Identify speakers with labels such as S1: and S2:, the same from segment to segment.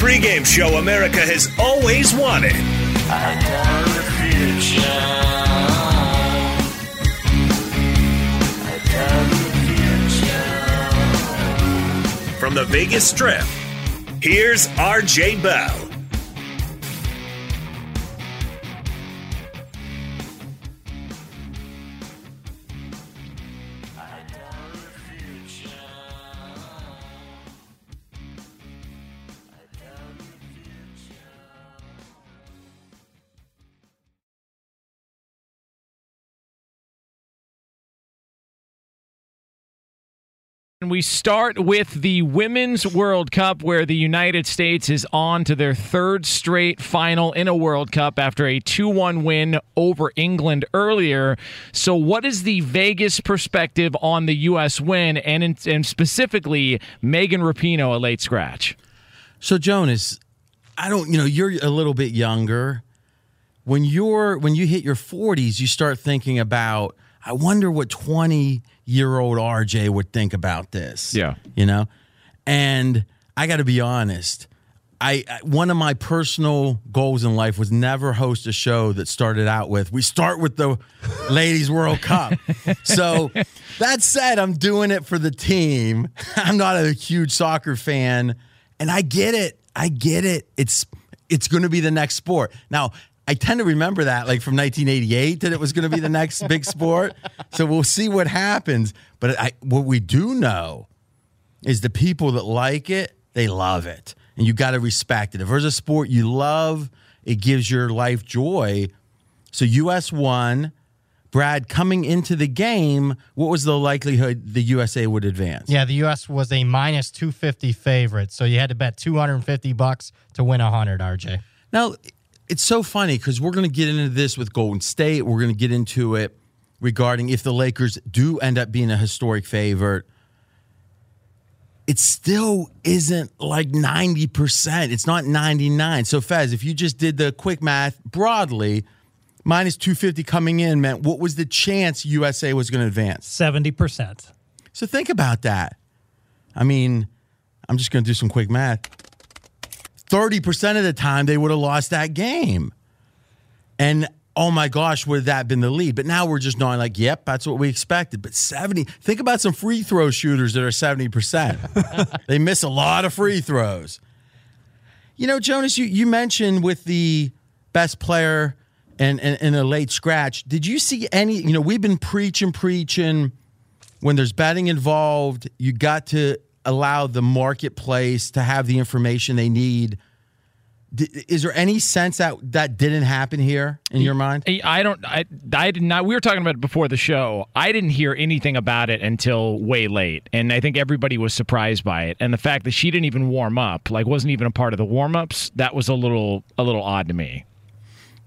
S1: Pregame show America has always wanted. From the Vegas Strip, here's RJ Bell.
S2: We start with the Women's World Cup, where the United States is on to their third straight final in a World Cup after a 2 1 win over England earlier. So, what is the Vegas perspective on the U.S. win and, in, and specifically Megan Rapinoe, a late scratch?
S3: So Jonas, I don't, you know, you're a little bit younger. When you're when you hit your 40s, you start thinking about I wonder what 20 year old RJ would think about this.
S2: Yeah.
S3: You know? And I got to be honest. I, I one of my personal goals in life was never host a show that started out with we start with the ladies world cup so that said i'm doing it for the team i'm not a huge soccer fan and i get it i get it it's it's going to be the next sport now I tend to remember that, like from 1988, that it was going to be the next big sport. So we'll see what happens. But I, what we do know is the people that like it, they love it. And you got to respect it. If there's a sport you love, it gives your life joy. So US won. Brad, coming into the game, what was the likelihood the USA would advance?
S4: Yeah, the U.S. was a minus 250 favorite, so you had to bet 250 bucks to win 100, RJ.
S3: Now, it's so funny because we're going to get into this with Golden State. We're going to get into it regarding if the Lakers do end up being a historic favorite. It still isn't like 90%. It's not 99. So, Fez, if you just did the quick math broadly, minus 250 coming in meant what was the chance USA was going to advance?
S5: 70%.
S3: So, think about that. I mean, I'm just going to do some quick math. 30% of the time they would have lost that game. And oh my gosh, would that been the lead? But now we're just knowing, like, yep, that's what we expected. But 70, think about some free throw shooters that are 70%. they miss a lot of free throws. You know, Jonas, you, you mentioned with the best player and, and a late scratch. Did you see any? You know, we've been preaching, preaching. When there's betting involved, you got to allow the marketplace to have the information they need. Is there any sense that that didn't happen here in your mind?
S2: I don't. I, I did not. We were talking about it before the show. I didn't hear anything about it until way late, and I think everybody was surprised by it. And the fact that she didn't even warm up, like wasn't even a part of the warm ups, that was a little a little odd to me.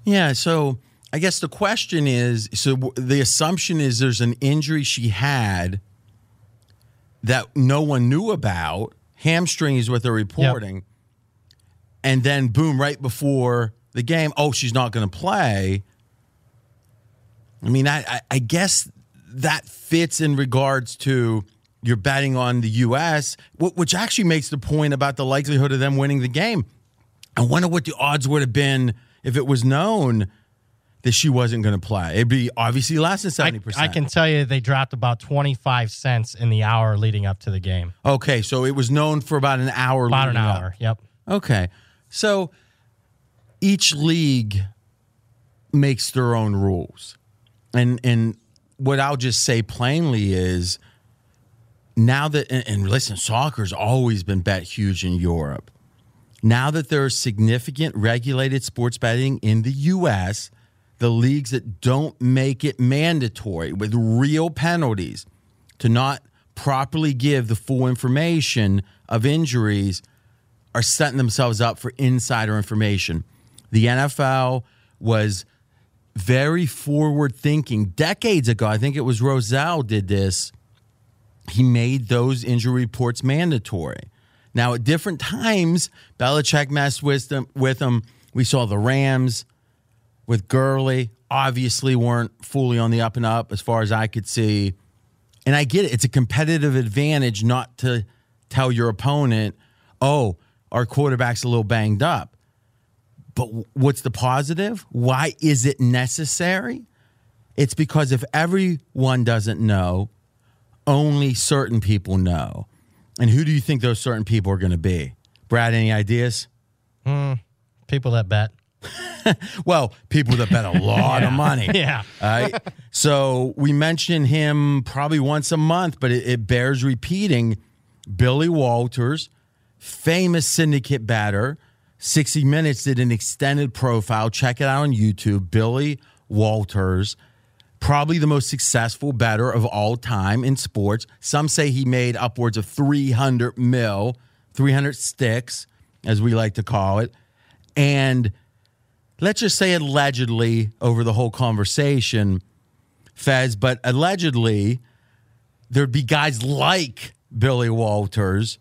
S3: Yeah, so I guess the question is so the assumption is there's an injury she had that no one knew about. Hamstring is what they're reporting. And then boom, right before the game, oh, she's not going to play. I mean, I, I, I guess that fits in regards to you're betting on the U.S., which actually makes the point about the likelihood of them winning the game. I wonder what the odds would have been if it was known that she wasn't going to play. It'd be obviously less than 70%.
S4: I can tell you they dropped about 25 cents in the hour leading up to the game.
S3: Okay, so it was known for about an hour.
S4: About an
S3: leading up.
S4: hour. Yep.
S3: Okay. So each league makes their own rules. And and what I'll just say plainly is now that and, and listen, soccer's always been bet huge in Europe. Now that there's significant regulated sports betting in the US, the leagues that don't make it mandatory with real penalties to not properly give the full information of injuries are setting themselves up for insider information. The NFL was very forward thinking decades ago. I think it was Rozelle did this. He made those injury reports mandatory. Now, at different times, Belichick messed with them. With them, we saw the Rams with Gurley. Obviously, weren't fully on the up and up as far as I could see. And I get it; it's a competitive advantage not to tell your opponent, "Oh, our quarterback's a little banged up." But what's the positive? Why is it necessary? It's because if everyone doesn't know, only certain people know. And who do you think those certain people are going to be? Brad, any ideas? Hmm.
S4: People that bet.
S3: Well, people that bet a lot of money.
S4: Yeah.
S3: Right. So we mention him probably once a month, but it, it bears repeating. Billy Walters, famous syndicate batter. 60 Minutes did an extended profile. Check it out on YouTube. Billy Walters, probably the most successful batter of all time in sports. Some say he made upwards of 300 mil, 300 sticks, as we like to call it. And let's just say allegedly over the whole conversation, Fez, but allegedly there'd be guys like Billy Walters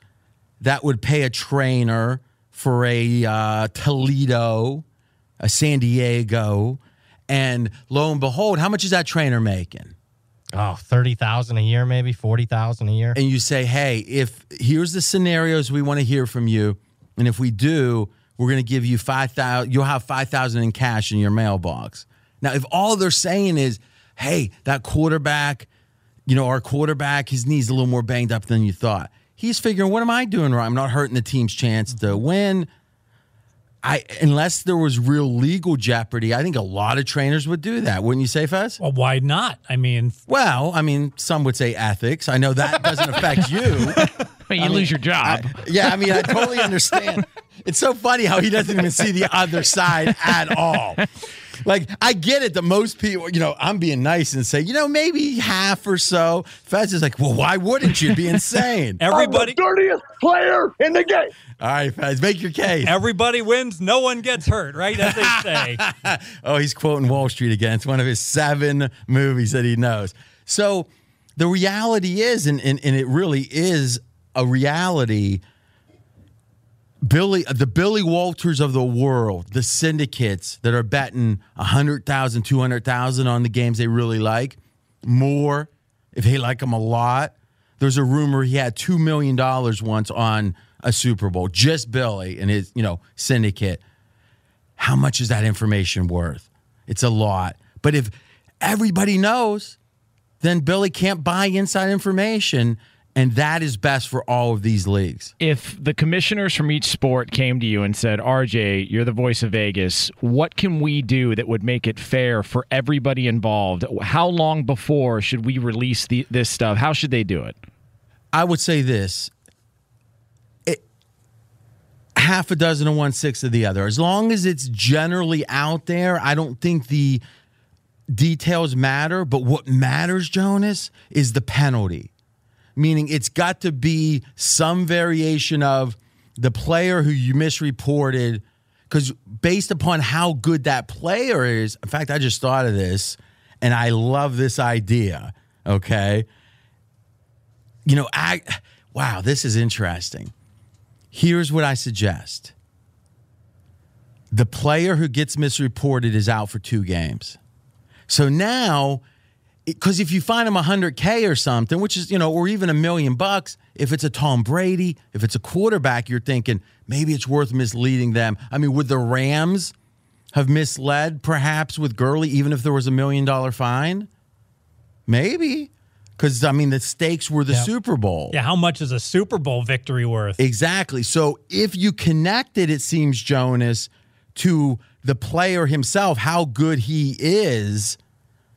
S3: that would pay a trainer for a uh, Toledo, a San Diego, and lo and behold, how much is that trainer making?
S4: Oh, 30,000 a year, maybe 40,000 a year.
S3: and you say, "Hey, if here's the scenarios we want to hear from you, and if we do, we're going to give you five thousand. You'll have five thousand in cash in your mailbox." Now, if all they're saying is, "Hey, that quarterback, you know, our quarterback, his knees a little more banged up than you thought," he's figuring, "What am I doing right? I'm not hurting the team's chance to win." I unless there was real legal jeopardy, I think a lot of trainers would do that, wouldn't you say, Fez?
S5: Well, why not? I mean,
S3: Well, I mean, some would say ethics. I know that doesn't affect you.
S2: But you lose your job.
S3: Yeah, I mean, I totally understand. It's so funny how he doesn't even see the other side at all. Like, I get it that most people, you know, I'm being nice and say, you know, maybe half or so. Fez is like, well, why wouldn't you? Be insane.
S5: everybody
S6: dirtiest player in the game.
S3: all right, Fez, make your case.
S5: everybody wins, no one gets hurt, right? As they say.
S3: oh, he's quoting Wall Street again. It's one of his seven movies that he knows. So the reality is, and, and, and it really is a reality. Billy, the Billy Walters of the world, the syndicates that are betting 100,000, 200,000 on the games they really like, more if they like them a lot. There's a rumor he had $2 million once on a Super Bowl, just Billy and his, you know, syndicate how much is that information worth? It's a lot. But if everybody knows, then Billy can't buy inside information. And that is best for all of these leagues.
S2: If the commissioners from each sport came to you and said, RJ, you're the voice of Vegas, what can we do that would make it fair for everybody involved? How long before should we release the, this stuff? How should they do it?
S3: I would say this it, half a dozen of one, six of the other. As long as it's generally out there, I don't think the details matter. But what matters, Jonas, is the penalty. Meaning it's got to be some variation of the player who you misreported. Because based upon how good that player is, in fact, I just thought of this and I love this idea. Okay you know, I wow, this is interesting. Here's what I suggest. The player who gets misreported is out for two games. So now, because if you find him 100K or something, which is, you know, or even a million bucks, if it's a Tom Brady, if it's a quarterback, you're thinking maybe it's worth misleading them. I mean, would the Rams have misled perhaps with Gurley, even if there was a million dollar fine? Maybe. Because, I mean, the stakes were the
S5: Yeah.
S3: Super Bowl.
S5: Yeah, how much is a Super Bowl victory worth?
S3: Exactly. So if you connected, it seems, Jonas, to the player himself, how good he is,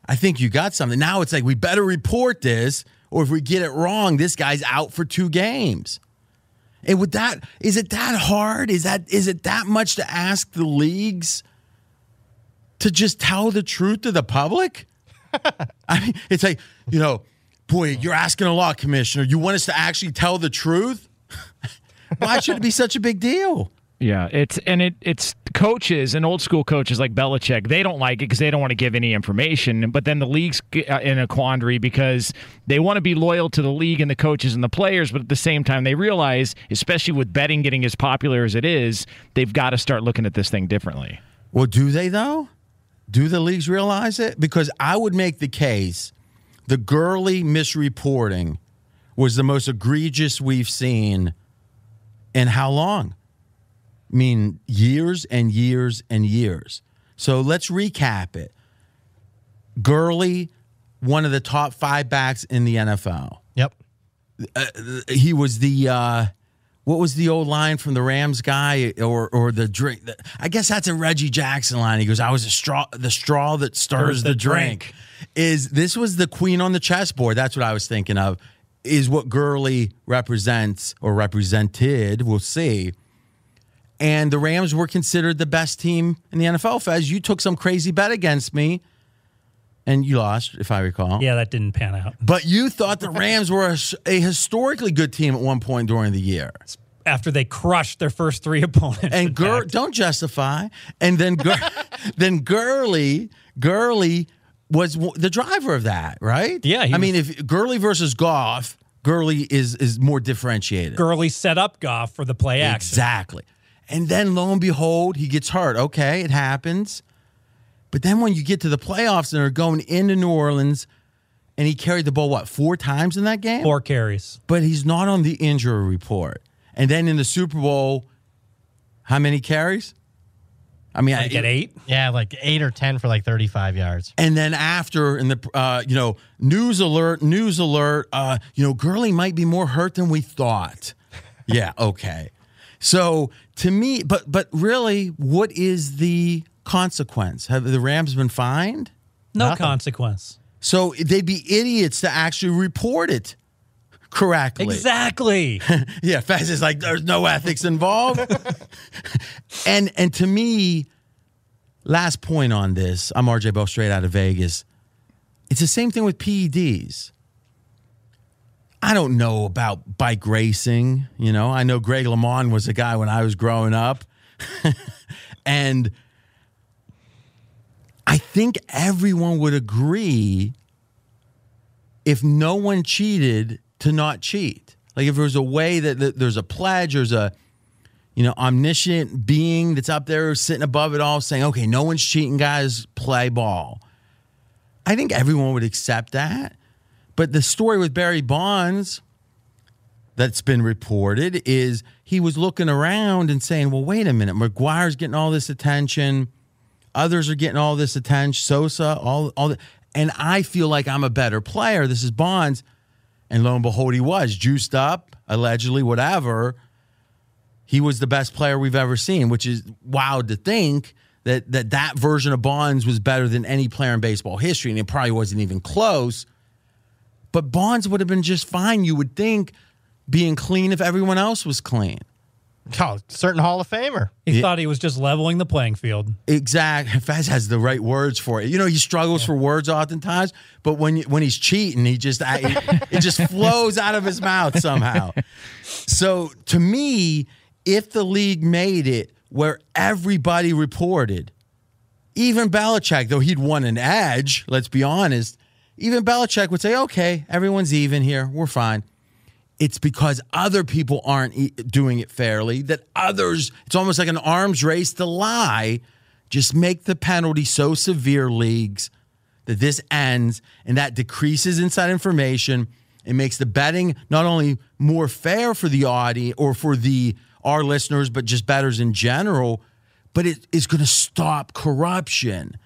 S3: I think you got something. Now it's like, we better report this, or if we get it wrong, this guy's out for two games. And with that, is it that hard? Is that is it that much to ask the leagues to just tell the truth to the public? I mean, it's like, you know, boy, you're asking a lot, Commissioner. You want us to actually tell the truth? Why should it be such a big deal?
S2: Yeah, it's and it it's coaches and old school coaches like Belichick. They don't like it because they don't want to give any information. But then the league's uh, in a quandary because they want to be loyal to the league and the coaches and the players, but at the same time they realize, especially with betting getting as popular as it is, they've got to start looking at this thing differently.
S3: Well, do they though? Do the leagues realize it? Because I would make the case the Gurley misreporting was the most egregious we've seen in how long? Mean, years and years and years. So let's recap it. Gurley, one of the top five backs in the NFL.
S4: Yep.
S3: He was the uh, what was the old line from the Rams guy or or the drink? I guess that's a Reggie Jackson line. He goes, "I was a straw, the straw that stirs the,
S5: the
S3: drink.
S5: drink.
S3: Is this was the queen on the chessboard? That's what I was thinking of. Is what Gurley represents or represented? We'll see. And the Rams were considered the best team in the NFL. Fez, you took some crazy bet against me, and you lost, if I recall.
S5: Yeah, that didn't pan out.
S3: But you thought the Rams were a, a historically good team at one point during the year.
S5: After they crushed their first three opponents.
S3: And Gur- don't justify. And then Gur- then Gurley, Gurley was the driver of that, right?
S5: Yeah,
S3: I
S5: was-
S3: mean, if Gurley versus Goff, Gurley is is more differentiated.
S5: Gurley set up Goff for the play action.
S3: Exactly. And then lo and behold, he gets hurt. Okay, it happens. But then when you get to the playoffs and are going into New Orleans, and he carried the ball what four times in that game?
S5: Four carries.
S3: but he's not on the injury report. And then in the Super Bowl, how many carries? I mean,
S5: I
S3: I,
S5: get eight.
S4: Yeah, like eight or 10 for like 35 yards.
S3: and then after in the uh, you know news alert, news alert, uh, you know Gurley might be more hurt than we thought. yeah, okay. So to me, but but really, what is the consequence? Have the Rams been fined?
S5: No
S4: Nothing.
S5: consequence.
S3: So they'd be idiots to actually report it correctly.
S5: Exactly.
S3: Yeah, Fez is like, there's no ethics involved. and and to me, last point on this, I'm RJ Bell straight out of Vegas. It's the same thing with PEDs. I don't know about bike racing. You know, I know Greg LeMond was a guy when I was growing up. and I think everyone would agree if no one cheated to not cheat. Like if there's a way that, that there's a pledge, there's a you know omniscient being that's up there sitting above it all, saying, "Okay, no one's cheating, guys. Play ball." I think everyone would accept that. But the story with Barry Bonds that's been reported is he was looking around and saying, "Well, wait a minute, McGwire's getting all this attention. Others are getting all this attention. Sosa, all all the, and I feel like I'm a better player. This is Bonds. And lo and behold, he was juiced up, allegedly, whatever. He was the best player we've ever seen, which is wild to think that that that version of Bonds was better than any player in baseball history, and it probably wasn't even close. But Bonds would have been just fine, you would think, being clean if everyone else was clean.
S4: Oh, certain Hall of Famer.
S5: He
S3: Yeah.
S5: thought he was just leveling the playing field.
S3: Exact. Fez has the right words for it. You know, he struggles for words oftentimes, but when you, when he's cheating, he just I, it, it just flows out of his mouth somehow. So to me, if the league made it where everybody reported, even Belichick, though he'd won an edge, let's be honest, even Belichick would say, "Okay, everyone's even here. We're fine." it's because other people aren't doing it fairly that others it's almost like an arms race to lie just make the penalty so severe leagues that this ends and that decreases inside information it makes the betting not only more fair for the audience or for the our listeners but just bettors in general but it is going to stop corruption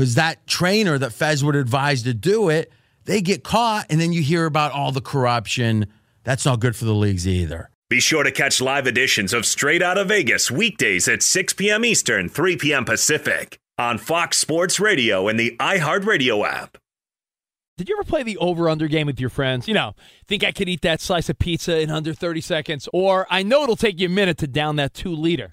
S3: because that trainer that Fez would advise to do it, they get caught, and then you hear about all the corruption. That's not good for the leagues either.
S1: Be sure to catch live editions of Straight Out of Vegas weekdays at 6 p.m. Eastern, 3 p.m. Pacific on Fox Sports Radio and the iHeartRadio app.
S7: Did you ever play the over under game with your friends? You know, think I could eat that slice of pizza in under 30 seconds? Or I know it'll take you a minute to down that two liter.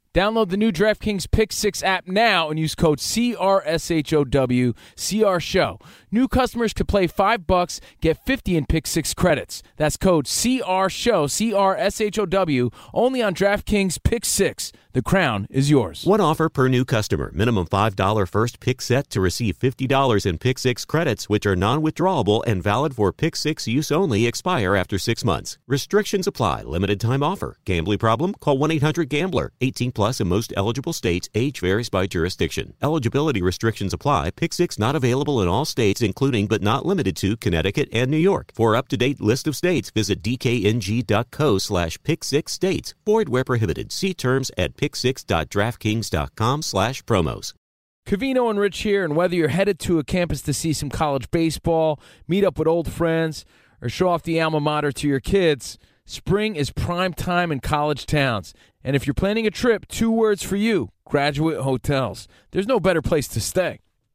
S8: Download the new DraftKings Pick Six app now and use code CRSHOW CR New customers could play five bucks, get fifty in Pick Six credits. That's code CR Show CRSHOW only on DraftKings Pick Six. The crown is yours.
S9: One offer per new customer. Minimum $5 first pick set to receive $50 in Pick Six credits, which are non withdrawable and valid for Pick Six use only, expire after six months. Restrictions apply. Limited time offer. Gambling problem? Call 1 800 Gambler. 18 plus in most eligible states. Age varies by jurisdiction. Eligibility restrictions apply. Pick Six not available in all states, including but not limited to Connecticut and New York. For up to date list of states, visit dkng.co slash pick six states. Void where prohibited. See terms at pick6.draftkings.com slash promos.
S8: Covino and Rich here, and whether you're headed to a campus to see some college baseball, meet up with old friends, or show off the alma mater to your kids, spring is prime time in college towns. And if you're planning a trip, two words for you graduate hotels. There's no better place to stay.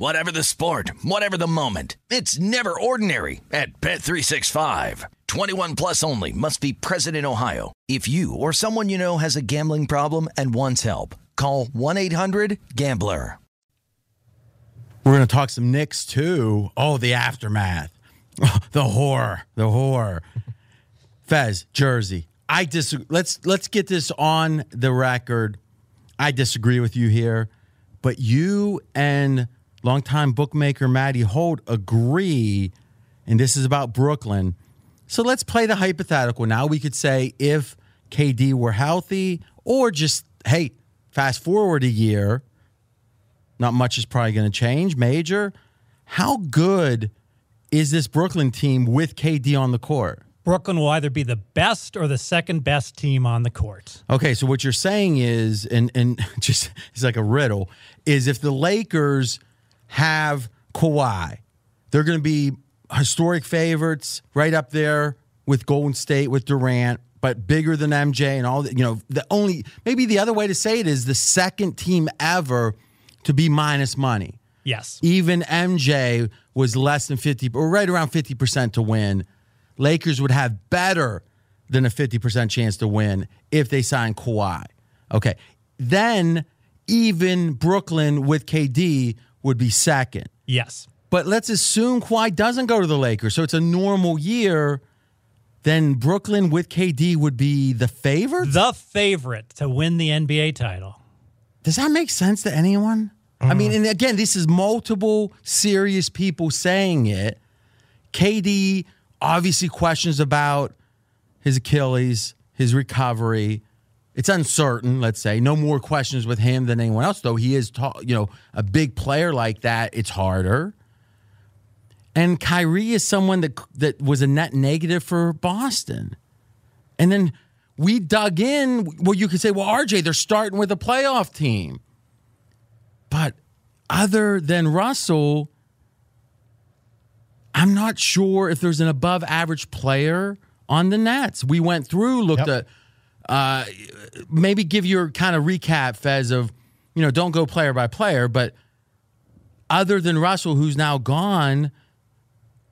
S10: Whatever the sport, whatever the moment. It's never ordinary at Bet365. 21 plus only must be present in Ohio. If you or someone you know has a gambling problem and wants help, call 1-800-GAMBLER.
S3: We're going to talk some Knicks too. Oh, the aftermath, the horror, the horror. Fez, Jersey. I disagree. Let's let's get this on the record. I disagree with you here, but you and longtime bookmaker Maddie Holt agree, and this is about Brooklyn. So let's play the hypothetical. Now we could say if KD were healthy, or just hey, fast forward a year not much is probably going to change major. How good is this Brooklyn team with KD on the court?
S5: Brooklyn will either be the best or the second best team on the court.
S3: Okay, so what you're saying is, and and just it's like a riddle, is if the Lakers have Kawhi, they're going to be historic favorites, right up there with Golden State with Durant, but bigger than MJ and all. The, you know, the only maybe the other way to say it is the second team ever to be minus money.
S5: Yes.
S3: Even MJ was less than 50 or right around 50% to win. Lakers would have better than a 50% chance to win if they sign Kawhi. Okay. Then even Brooklyn with KD would be second.
S5: Yes.
S3: But let's assume Kawhi doesn't go to the Lakers. So it's a normal year. Then Brooklyn with KD would be the favorite?
S5: The favorite to win the NBA title.
S3: Does that make sense to anyone? I mean, and again, this is multiple serious people saying it. KD obviously questions about his Achilles, his recovery. It's uncertain, let's say. No more questions with him than anyone else, though he is, ta- you know, a big player like that. It's harder. And Kyrie is someone that that was a net negative for Boston. And then we dug in where you could say, well, RJ, they're starting with a playoff team. But other than Russell, I'm not sure if there's an above average player on the Nets. We went through, looked
S4: Yep.
S3: at, uh, maybe give your kind of recap, Fez, of, you know, don't go player by player, but other than Russell, who's now gone,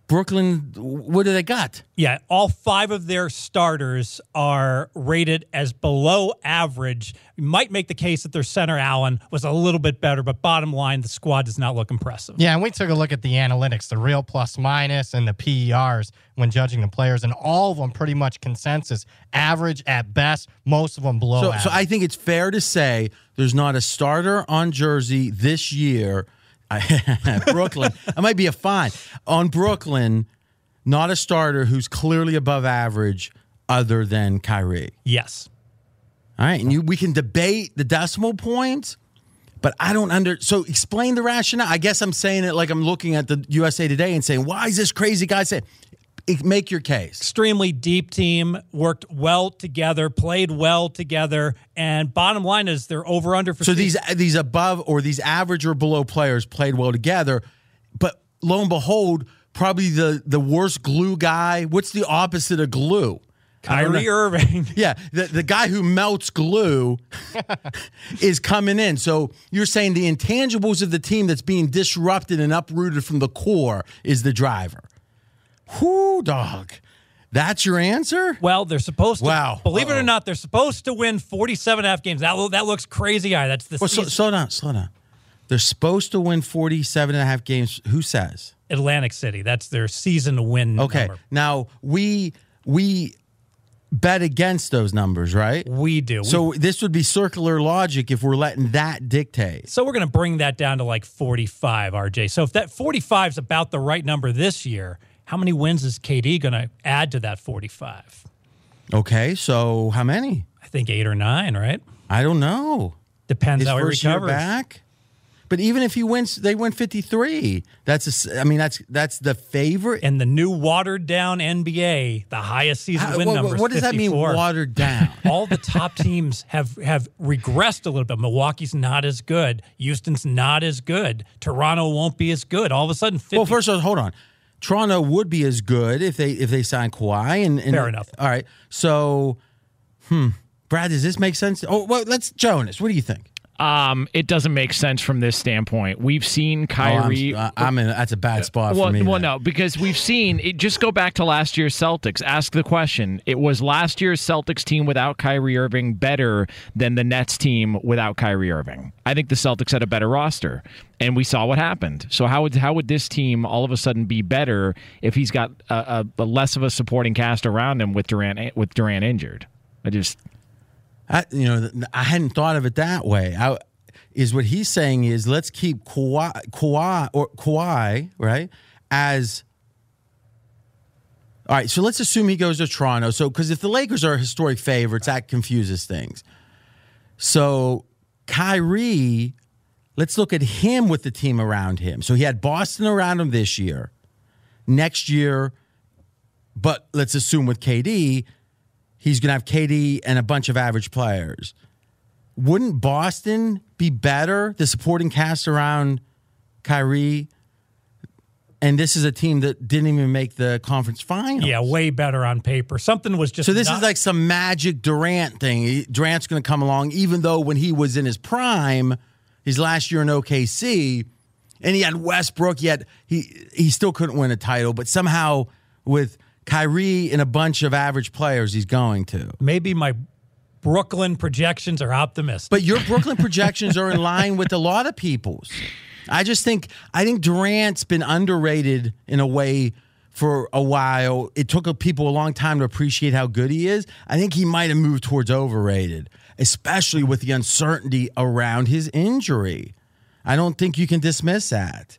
S3: Brooklyn, what do they got?
S5: Yeah, all five of their starters are rated as below average. You might make the case that their center Allen was a little bit better, but bottom line, the squad does not look impressive.
S4: Yeah, and we took a look at the analytics, the real plus minus and the PERs when judging the players, and all of them pretty much consensus average at best, most of them below
S3: So,
S4: average.
S3: so I think it's fair to say there's not a starter on Jersey this year. I- Brooklyn, I might be a fine on Brooklyn. Not a starter who's clearly above average, other than Kyrie.
S5: Yes.
S3: All right, and you, we can debate the decimal points, but I don't under. So explain the rationale. I guess I'm saying it like I'm looking at the USA Today and saying, "Why is this crazy guy saying?" It- Make your case.
S5: Extremely deep team, worked well together, played well together, and bottom line is they're over under for
S3: So these these above or these average or below players played well together, but lo and behold, probably the the worst glue guy. What's the opposite of glue?
S5: Kyrie. Irving.
S3: Yeah, the, the guy who melts glue is coming in. So you're saying the intangibles of the team that's being disrupted and uprooted from the core is the driver. Whoo, dog. That's your answer?
S5: Well, they're supposed to.
S3: Wow.
S5: Believe it
S3: Uh-oh.
S5: or not, they're supposed to win 47 and half games. That, lo- that looks crazy high. That's the
S3: Well, so, slow down, slow down. They're supposed to win 47 and a half games. Who says?
S5: Atlantic City. That's their season to win
S3: Okay.
S5: number.
S3: Now we we bet against those numbers, right?
S5: We do.
S3: So this would be circular logic if we're letting that dictate.
S5: So we're going to bring that down to like 45, RJ. So if that 45 is about the right number this year, how many wins is KD going to add to that 45?
S3: Okay, so how many?
S5: I think eight or nine, right?
S3: I don't know.
S5: Depends
S3: His
S5: how he recovers.
S3: back. But even if he wins, they win 53. That's a I mean, that's that's the favorite.
S5: And the new watered down NBA, the highest season win
S3: what-
S5: number. is
S3: what does that mean, watered down?
S5: All the top teams have have regressed a little bit. Milwaukee's not as good. Houston's not as good. Toronto won't be as good. All of a sudden, 50,
S3: Well, first of all, hold on. Toronto would be as good if they if they sign Kawhi and, and
S5: Fair enough.
S3: All right. So, hmm, Brad, does this make sense? Oh, well, let's Jonas. What do you think?
S2: Um, it doesn't make sense from this standpoint. We've seen
S3: Oh, I'm-
S2: Kyrie.
S3: I'm, in. That's a bad spot
S2: well,
S3: for me.
S2: well,
S3: then.
S2: no, because we've seen it. Just go back to last year's Celtics. Ask the question: It was last year's Celtics team without Kyrie Irving better than the Nets team without Kyrie Irving? I think the Celtics had a better roster, and we saw what happened. So how would how would this team all of a sudden be better if he's got a, a, a less of a supporting cast around him with Durant with Durant injured? I just
S3: I, you know, I hadn't thought of it that way. I, is what he's saying is let's keep Kawhi, Kawhi or Kawhi right as. All right, so let's assume he goes to Toronto. So, because if the Lakers are historic favorites, that confuses things. So, Kyrie, let's look at him with the team around him. So he had Boston around him this year. Next year, but let's assume with KD, he's going to have KD and a bunch of average players. Wouldn't Boston be better, the supporting cast around Kyrie? And this is a team that didn't even make the conference final.
S5: yeah, way better on paper. Something was just
S3: So this
S5: not-
S3: is like some magic Durant thing. Durant's going to come along, even though when he was in his prime, his last year in OKC, and he had Westbrook. Yet he he still couldn't win a title, but somehow with Kyrie and a bunch of average players, he's going to.
S5: maybe my Brooklyn projections are optimistic.
S3: But your Brooklyn projections are in line with a lot of people's. I just think I think Durant's been underrated in a way for a while. It took people a long time to appreciate how good he is. I think he might have moved towards overrated, especially with the uncertainty around his injury. I don't think you can dismiss that.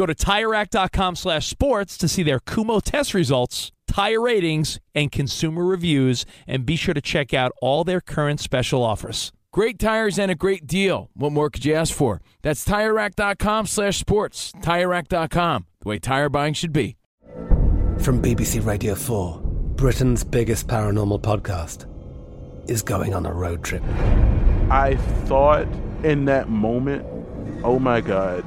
S7: Go to TireRack.com slash sports to see their Kumho test results, tire ratings, and consumer reviews, and be sure to check out all their current special offers.
S8: Great tires and a great deal. What more could you ask for? That's TireRack.com slash sports. TireRack.com, the way tire buying should be.
S11: From BBC Radio 4, Britain's biggest paranormal podcast is going on a road trip.
S12: I thought in that moment, oh my God,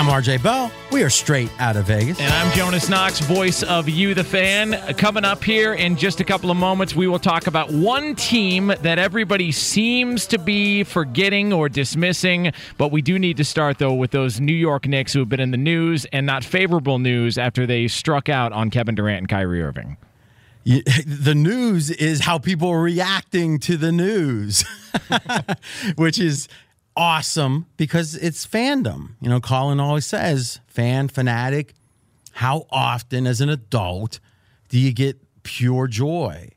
S3: I'm RJ Bell. We are straight out of Vegas.
S2: And I'm Jonas Knox, voice of You, the fan. Coming up here in just a couple of moments, we will talk about one team that everybody seems to be forgetting or dismissing. But we do need to start, though, with those New York Knicks who have been in the news and not favorable news after they struck out on Kevin Durant and Kyrie Irving.
S3: You, the news is how people are reacting to the news, which is awesome because it's fandom. You know, Colin always says, fan, fanatic. How often, as an adult, do you get pure joy?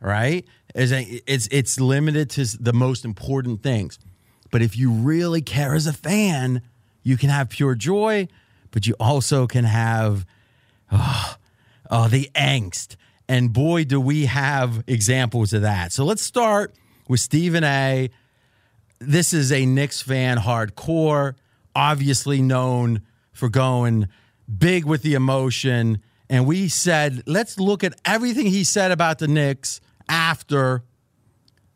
S3: Right? A, it's it's limited to the most important things. But if you really care as a fan, you can have pure joy, but you also can have oh, oh the angst. And boy, do we have examples of that. So let's start with Stephen A this is a Knicks fan hardcore, obviously known for going big with the emotion. And we said, let's look at everything he said about the Knicks after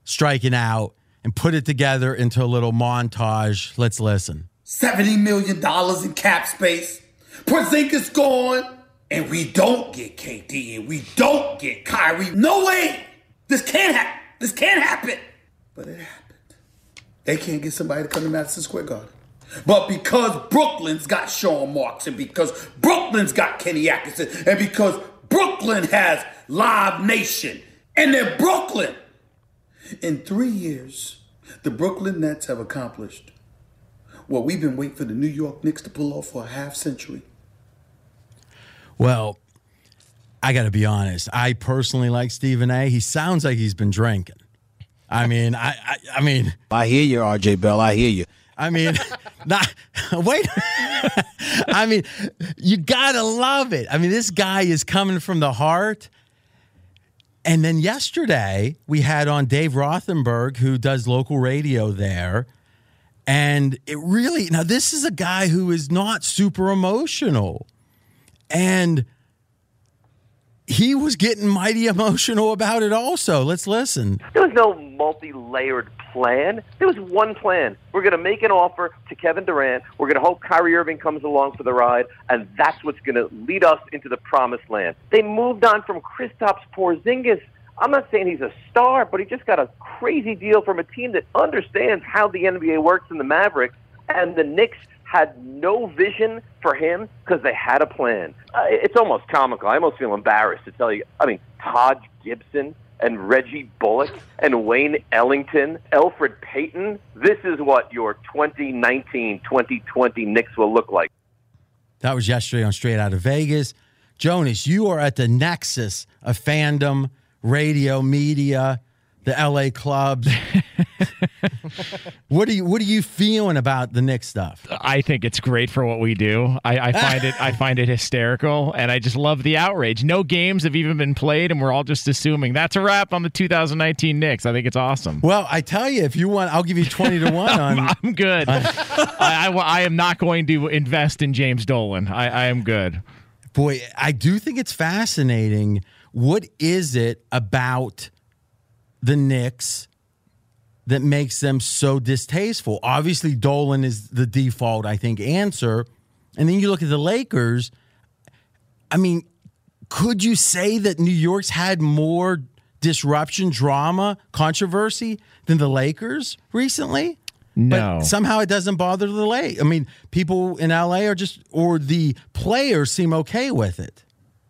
S3: striking out and put it together into a little montage. Let's listen.
S13: $70 million in cap space. Porzingis gone. And we don't get KD and we don't get Kyrie. No way! This can't happen. This can't happen. But it happened. They can't get somebody to come to Madison Square Garden. But because Brooklyn's got Sean Marks, and because Brooklyn's got Kenny Atkinson, and because Brooklyn has Live Nation, and they're Brooklyn, in three years, the Brooklyn Nets have accomplished what we've been waiting for the New York Knicks to pull off for a half century.
S3: Well, I got to be honest. I personally like Stephen A. He sounds like he's been drinking. I mean, I, I, I mean,
S14: I hear you, RJ Bell. I hear you.
S3: I mean, not wait. I mean, you gotta love it. I mean, this guy is coming from the heart. And then yesterday we had on Dave Rothenberg, who does local radio there. And it really, now this is a guy who is not super emotional. And he was getting mighty emotional about it also. Let's listen.
S15: There was no multi layered plan. There was one plan. We're going to make an offer to Kevin Durant. We're going to hope Kyrie Irving comes along for the ride, and that's what's going to lead us into the promised land. They moved on from Kristaps Porzingis. I'm not saying he's a star, but he just got a crazy deal from a team that understands how the NBA works in the Mavericks. And the Knicks had no vision for him because they had a plan. Uh, it's almost comical. I almost feel embarrassed to tell you. I mean, Taj Gibson and Reggie Bullock and Wayne Ellington, Elfrid Payton. This is what your 2019 2020 Knicks will look like.
S3: That was yesterday on Straight Out of Vegas. Jonas, you are at the nexus of fandom, radio, media, the LA clubs. what are you What are you feeling about the Knicks stuff?
S2: I think it's great for what we do. I, I find it I find it hysterical, and I just love the outrage. No games have even been played, and we're all just assuming that's a wrap on the 2019 Knicks. I think it's awesome.
S3: Well, I tell you, if you want, I'll give you 20 to one on.
S2: I'm, I'm good. I, I, I am not going to invest in James Dolan. I, I am good.
S3: Boy, I do think it's fascinating. What is it about the Knicks? That makes them so distasteful. Obviously, Dolan is the default, I think, answer. And then you look at the Lakers. I mean, could you say that New York's had more disruption, drama, controversy than the Lakers recently?
S2: No.
S3: But somehow it doesn't bother the Lake. I mean, people in LA are just, or the players seem okay with it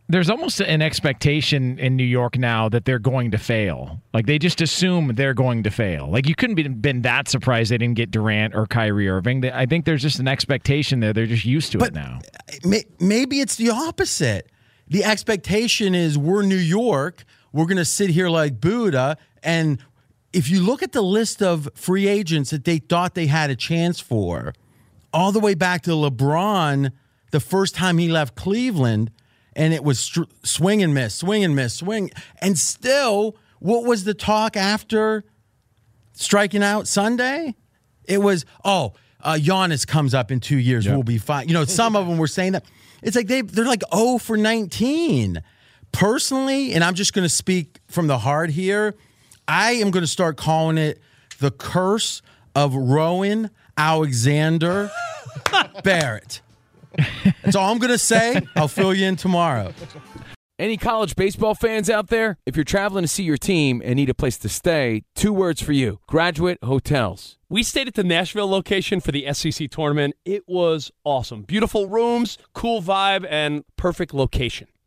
S2: there's almost an expectation in New York now that they're going to fail. Like they just assume they're going to fail. Like you couldn't be been that surprised they didn't get Durant or Kyrie Irving. I think there's just an expectation there. They're just used to
S3: but
S2: it now.
S3: Maybe it's the opposite. The expectation is we're New York. We're going to sit here like Buddha. And if you look at the list of free agents that they thought they had a chance for, all the way back to LeBron, the first time he left Cleveland – and it was str- swing and miss, swing and miss, swing. And still, what was the talk after striking out Sunday? It was, oh, uh, Giannis comes up in two years, we'll be fine. You know, some of them were saying that. It's like they they're like 0 for 19. Personally, and I'm just going to speak from the heart here, I am going to start calling it the curse of Rowan Alexander Barrett. That's all I'm going to say. I'll fill you in tomorrow.
S8: Any college baseball fans out there? If you're traveling to see your team and need a place to stay, two words for you Graduate Hotels.
S7: We stayed at the Nashville location for the SEC tournament. It was awesome. Beautiful rooms, cool vibe, and perfect location.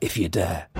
S11: if you dare.